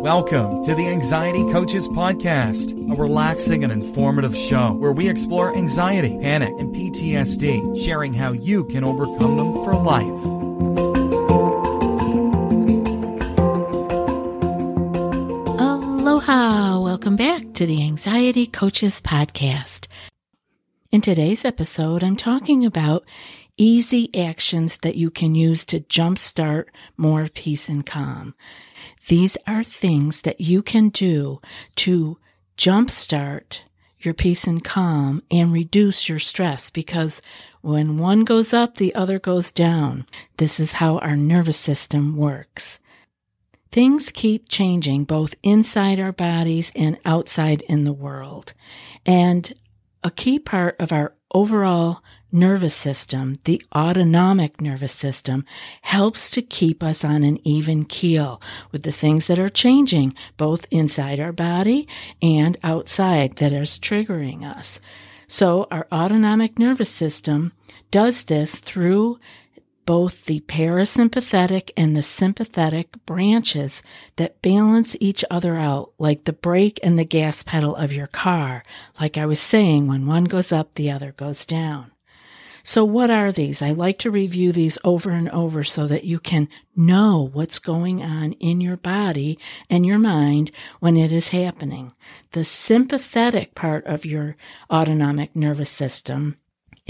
Welcome to the Anxiety Coaches Podcast, a relaxing and informative show where we explore anxiety, panic, and PTSD, sharing how you can overcome them for life. Aloha! Welcome back to the Anxiety Coaches Podcast. In today's episode, I'm talking about easy actions that you can use to jumpstart more peace and calm. These are things that you can do to jumpstart your peace and calm and reduce your stress because when one goes up, the other goes down. This is how our nervous system works. Things keep changing both inside our bodies and outside in the world. And a key part of our overall nervous system, the autonomic nervous system, helps to keep us on an even keel with the things that are changing both inside our body and outside that is triggering us. So our autonomic nervous system does this through both the parasympathetic and the sympathetic branches that balance each other out, like the brake and the gas pedal of your car. Like I was saying, when one goes up, the other goes down. So, what are these? I like to review these over and over so that you can know what's going on in your body and your mind when it is happening. The sympathetic part of your autonomic nervous system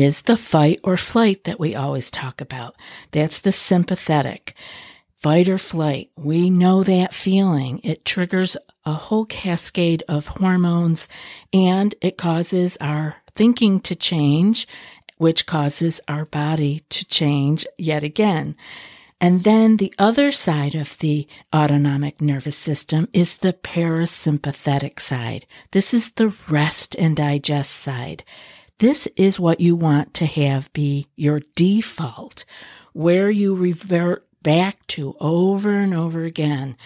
is the fight or flight that we always talk about. That's the sympathetic. Fight or flight. We know that feeling. It triggers a whole cascade of hormones and it causes our thinking to change which causes our body to change yet again. And then the other side of the autonomic nervous system is the parasympathetic side. This is the rest and digest side. This is what you want to have be your default, where you revert back to over and over again.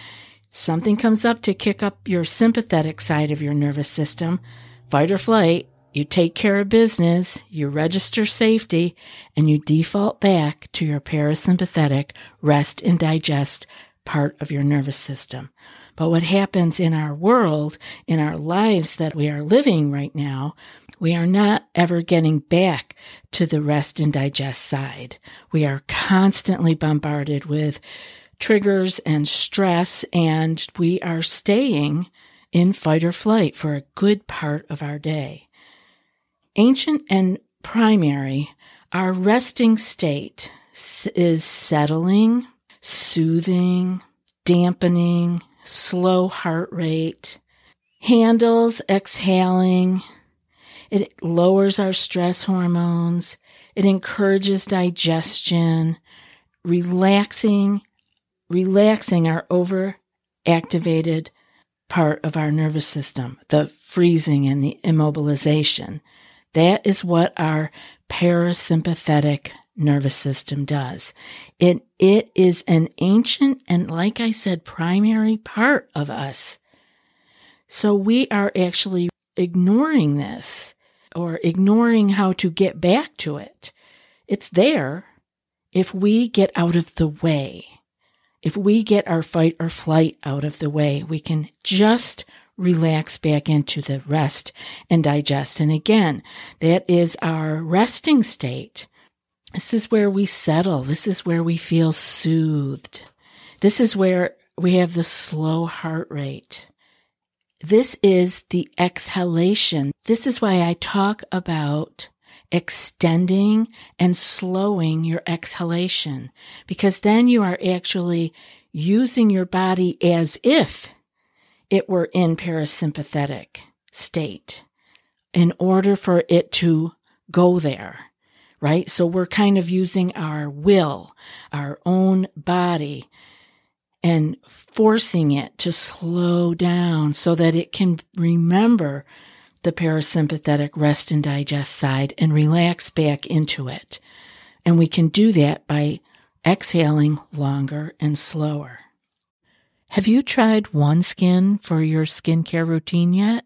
Something comes up to kick up your sympathetic side of your nervous system, fight or flight, you take care of business, you register safety, and you default back to your parasympathetic rest and digest part of your nervous system. But what happens in our world, in our lives that we are living right now, we are not ever getting back to the rest and digest side. We are constantly bombarded with triggers and stress, and we are staying in fight or flight for a good part of our day. Ancient and primary, our resting state is settling, soothing, dampening, slow heart rate, handles exhaling. It lowers our stress hormones. It encourages digestion, relaxing, relaxing our overactivated part of our nervous system, the freezing and the immobilization. That is what our parasympathetic nervous system does. It, it is an ancient and, like I said, primary part of us. So we are actually ignoring this or ignoring how to get back to it. It's there if we get out of the way. If we get our fight or flight out of the way, we can just relax back into the rest and digest. And again, that is our resting state. This is where we settle. This is where we feel soothed. This is where we have the slow heart rate. This is the exhalation. This is why I talk about extending and slowing your exhalation because then you are actually using your body as if it were in parasympathetic state in order for it to go there. right? So we're kind of using our will, our own body, and forcing it to slow down so that it can remember the parasympathetic rest and digest side and relax back into it. And we can do that by exhaling longer and slower. Have you tried OneSkin for your skincare routine yet?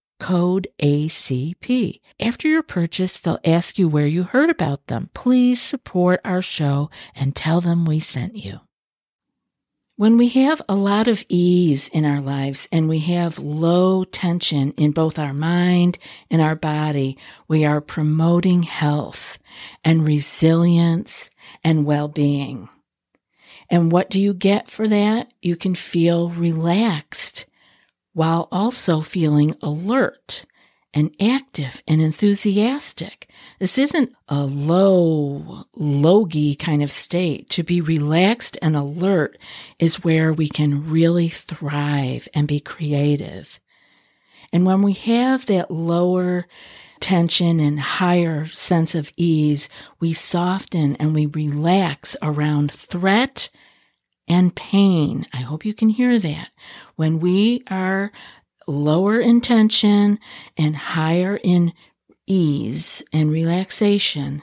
code ACP. After your purchase, they'll ask you where you heard about them. Please support our show and tell them we sent you. When we have a lot of ease in our lives and we have low tension in both our mind and our body, we are promoting health and resilience and well being. And what do you get for that? You can feel relaxed while also feeling alert and active and enthusiastic. This isn't a low, logy kind of state. To be relaxed and alert is where we can really thrive and be creative. And when we have that lower tension and higher sense of ease, we soften and we relax around threat and pain. I hope you can hear that. When we are lower in tension and higher in ease and relaxation,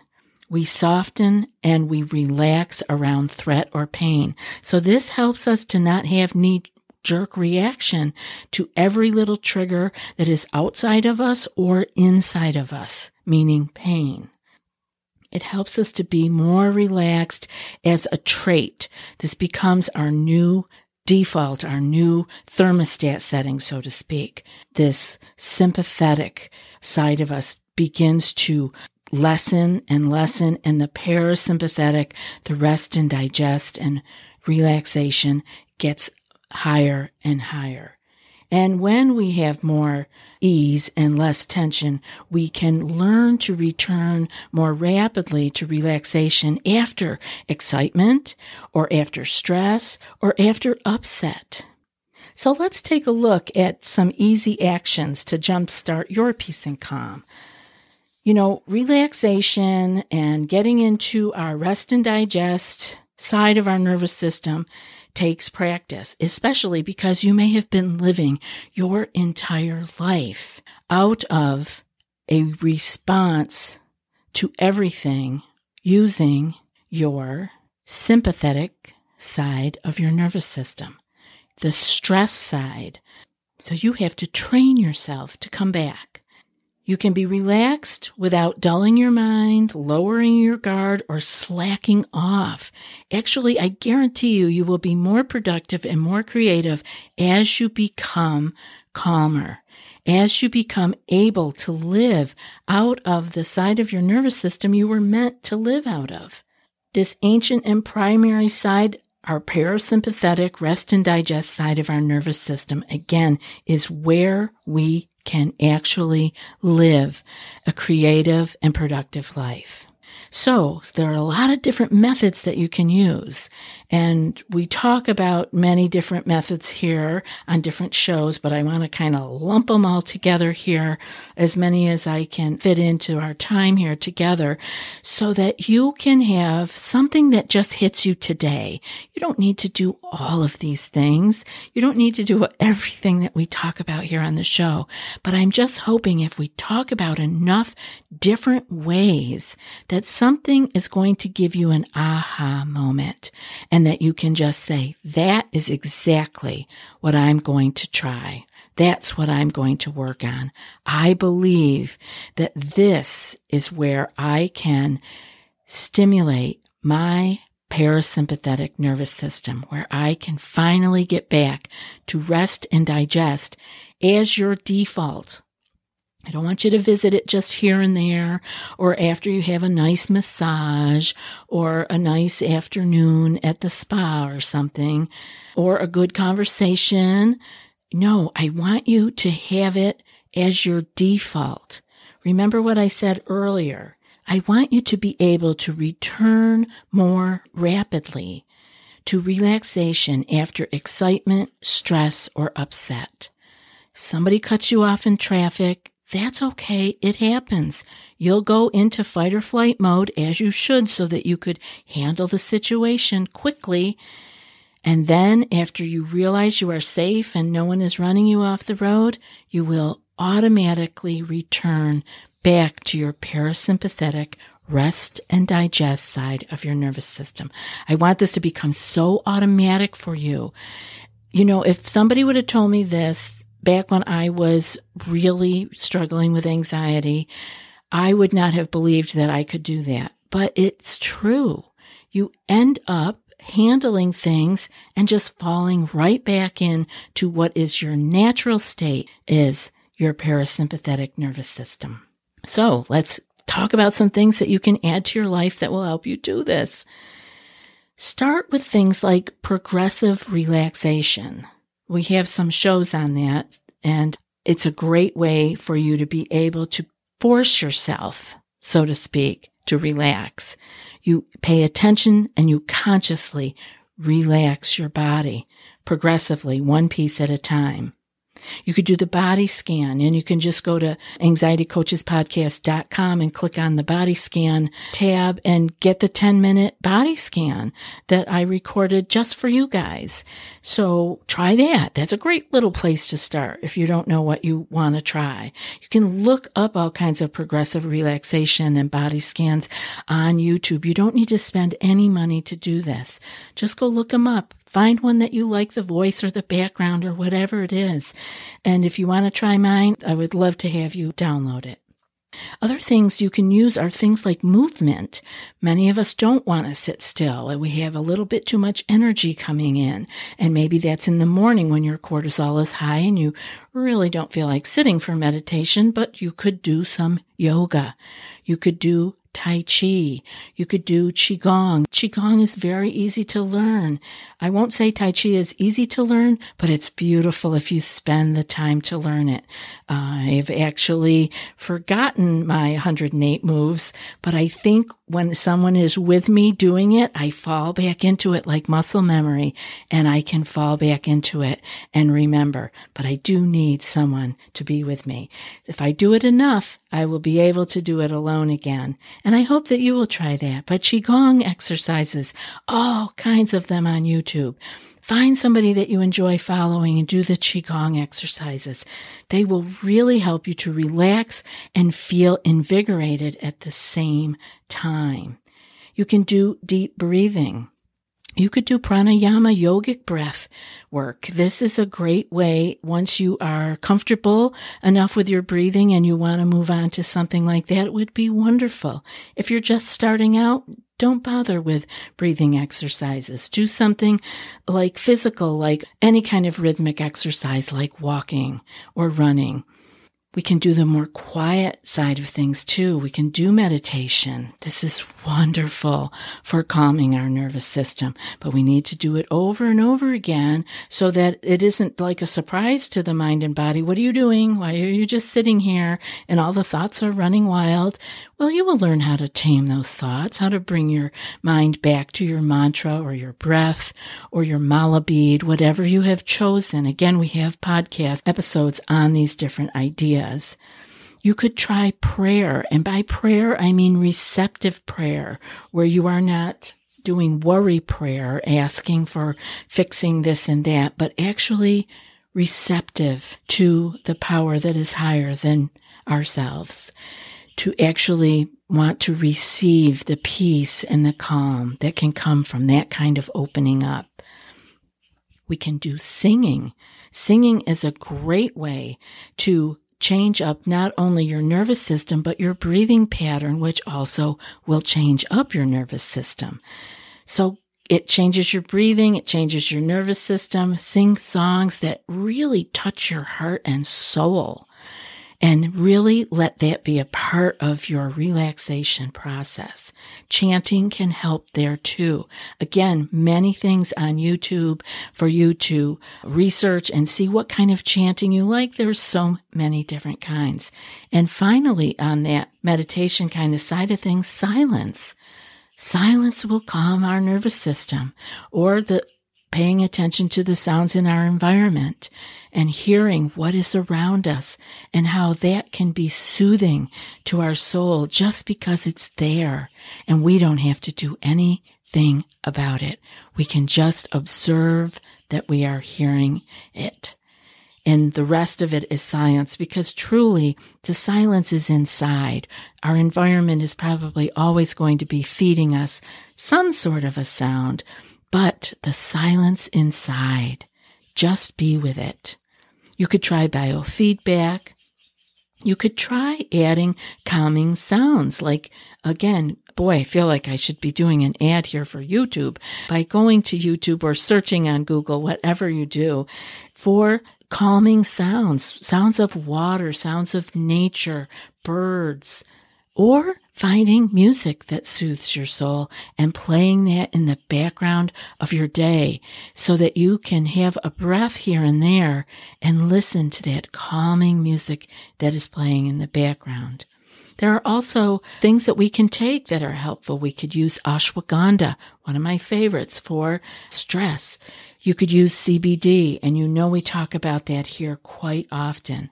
we soften and we relax around threat or pain. So this helps us to not have knee jerk reaction to every little trigger that is outside of us or inside of us, meaning pain. It helps us to be more relaxed as a trait. This becomes our new default, our new thermostat setting, so to speak. This sympathetic side of us begins to lessen and lessen, and the parasympathetic, the rest and digest and relaxation gets higher and higher. And when we have more ease and less tension, we can learn to return more rapidly to relaxation after excitement or after stress or after upset. So let's take a look at some easy actions to jumpstart your peace and calm. You know, relaxation and getting into our rest and digest side of our nervous system takes practice, especially because you may have been living your entire life out of a response to everything using your sympathetic side of your nervous system, the stress side. So you have to train yourself to come back. You can be relaxed without dulling your mind, lowering your guard, or slacking off. Actually, I guarantee you, you will be more productive and more creative as you become calmer, as you become able to live out of the side of your nervous system you were meant to live out of. This ancient and primary side our parasympathetic rest and digest side of our nervous system, again, is where we can actually live a creative and productive life. So there are a lot of different methods that you can use. And we talk about many different methods here on different shows, but I want to kind of lump them all together here, as many as I can fit into our time here together, so that you can have something that just hits you today. You don't need to do all of these things. You don't need to do everything that we talk about here on the show. But I'm just hoping if we talk about enough different ways that something is going to give you an aha moment and that you can just say, that is exactly what I'm going to try. That's what I'm going to work on. I believe that this is where I can stimulate my parasympathetic nervous system, where I can finally get back to rest and digest as your default. I don't want you to visit it just here and there or after you have a nice massage or a nice afternoon at the spa or something or a good conversation. No, I want you to have it as your default. Remember what I said earlier. I want you to be able to return more rapidly to relaxation after excitement, stress, or upset. If somebody cuts you off in traffic, that's okay. It happens. You'll go into fight or flight mode as you should so that you could handle the situation quickly. And then after you realize you are safe and no one is running you off the road, you will automatically return back to your parasympathetic rest and digest side of your nervous system. I want this to become so automatic for you. You know, if somebody would have told me this back when I was really struggling with anxiety, I would not have believed that I could do that. But it's true. You end up handling things and just falling right back in to what is your natural state is your parasympathetic nervous system. So let's talk about some things that you can add to your life that will help you do this. Start with things like progressive relaxation we have some shows on that, and it's a great way for you to be able to force yourself, so to speak, to relax. You pay attention and you consciously relax your body progressively, one piece at a time. You could do the body scan and you can just go to anxietycoachespodcast.com and click on the body scan tab and get the 10 minute body scan that I recorded just for you guys. So try that. That's a great little place to start if you don't know what you want to try. You can look up all kinds of progressive relaxation and body scans on YouTube. You don't need to spend any money to do this. Just go look them up. Find one that you like the voice or the background or whatever it is. And if you want to try mine, I would love to have you download it. Other things you can use are things like movement. Many of us don't want to sit still and we have a little bit too much energy coming in. And maybe that's in the morning when your cortisol is high and you really don't feel like sitting for meditation, but you could do some yoga. You could do Tai Chi. You could do Qigong. Qigong is very easy to learn. I won't say Tai Chi is easy to learn, but it's beautiful if you spend the time to learn it. Uh, I've actually forgotten my 108 moves, but I think when someone is with me doing it, I fall back into it like muscle memory and I can fall back into it and remember. But I do need someone to be with me. If I do it enough, I will be able to do it alone again. And I hope that you will try that. But Qigong exercises, all kinds of them on YouTube. Find somebody that you enjoy following and do the Qigong exercises. They will really help you to relax and feel invigorated at the same time. You can do deep breathing. You could do pranayama yogic breath work. This is a great way once you are comfortable enough with your breathing and you want to move on to something like that. It would be wonderful. If you're just starting out, don't bother with breathing exercises. Do something like physical, like any kind of rhythmic exercise, like walking or running. We can do the more quiet side of things too. We can do meditation. This is wonderful for calming our nervous system, but we need to do it over and over again so that it isn't like a surprise to the mind and body. What are you doing? Why are you just sitting here and all the thoughts are running wild? Well, you will learn how to tame those thoughts, how to bring your mind back to your mantra or your breath or your mala bead, whatever you have chosen. Again, we have podcast episodes on these different ideas. You could try prayer. And by prayer, I mean receptive prayer, where you are not doing worry prayer, asking for fixing this and that, but actually receptive to the power that is higher than ourselves. To actually want to receive the peace and the calm that can come from that kind of opening up. We can do singing. Singing is a great way to change up not only your nervous system, but your breathing pattern, which also will change up your nervous system. So it changes your breathing, it changes your nervous system. Sing songs that really touch your heart and soul and really let that be a part of your relaxation process. Chanting can help there too. Again, many things on YouTube for you to research and see what kind of chanting you like. There's so many different kinds. And finally, on that meditation kind of side of things, silence. Silence will calm our nervous system or the paying attention to the sounds in our environment and hearing what is around us and how that can be soothing to our soul just because it's there and we don't have to do anything about it. We can just observe that we are hearing it. And the rest of it is silence because truly the silence is inside. Our environment is probably always going to be feeding us some sort of a sound, but the silence inside, just be with it. You could try biofeedback. You could try adding calming sounds like, again, boy, I feel like I should be doing an ad here for YouTube by going to YouTube or searching on Google, whatever you do, for calming sounds, sounds of water, sounds of nature, birds, or finding music that soothes your soul and playing that in the background of your day so that you can have a breath here and there and listen to that calming music that is playing in the background. There are also things that we can take that are helpful. We could use ashwagandha, one of my favorites for stress. You could use CBD, and you know we talk about that here quite often.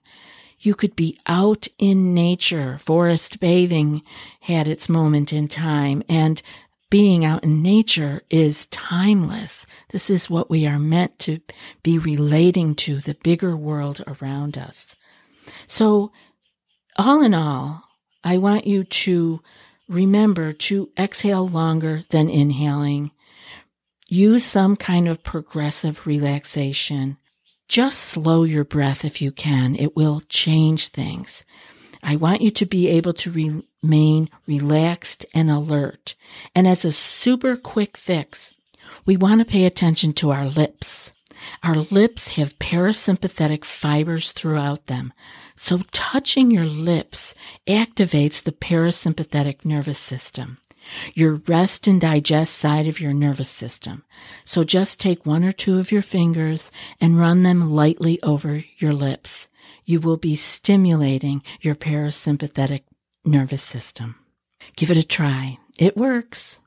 You could be out in nature. Forest bathing had its moment in time, and being out in nature is timeless. This is what we are meant to be relating to the bigger world around us. So, all in all, I want you to remember to exhale longer than inhaling. Use some kind of progressive relaxation. Just slow your breath if you can. It will change things. I want you to be able to remain relaxed and alert. And as a super quick fix, we want to pay attention to our lips. Our lips have parasympathetic fibers throughout them. So touching your lips activates the parasympathetic nervous system your rest and digest side of your nervous system. So just take one or two of your fingers and run them lightly over your lips. You will be stimulating your parasympathetic nervous system. Give it a try. It works.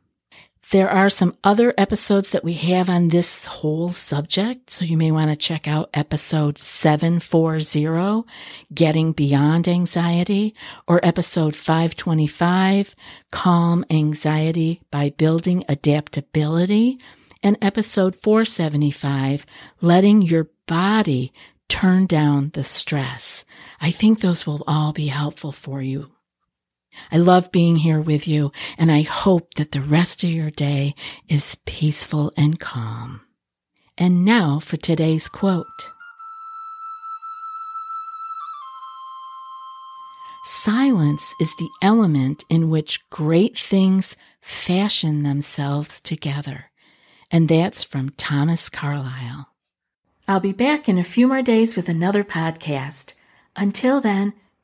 There are some other episodes that we have on this whole subject, so you may want to check out episode 740, Getting Beyond Anxiety, or episode 525, Calm Anxiety by Building Adaptability, and episode 475, Letting Your Body Turn Down the Stress. I think those will all be helpful for you. I love being here with you, and I hope that the rest of your day is peaceful and calm. And now for today's quote Silence is the element in which great things fashion themselves together. And that's from Thomas Carlyle. I'll be back in a few more days with another podcast. Until then,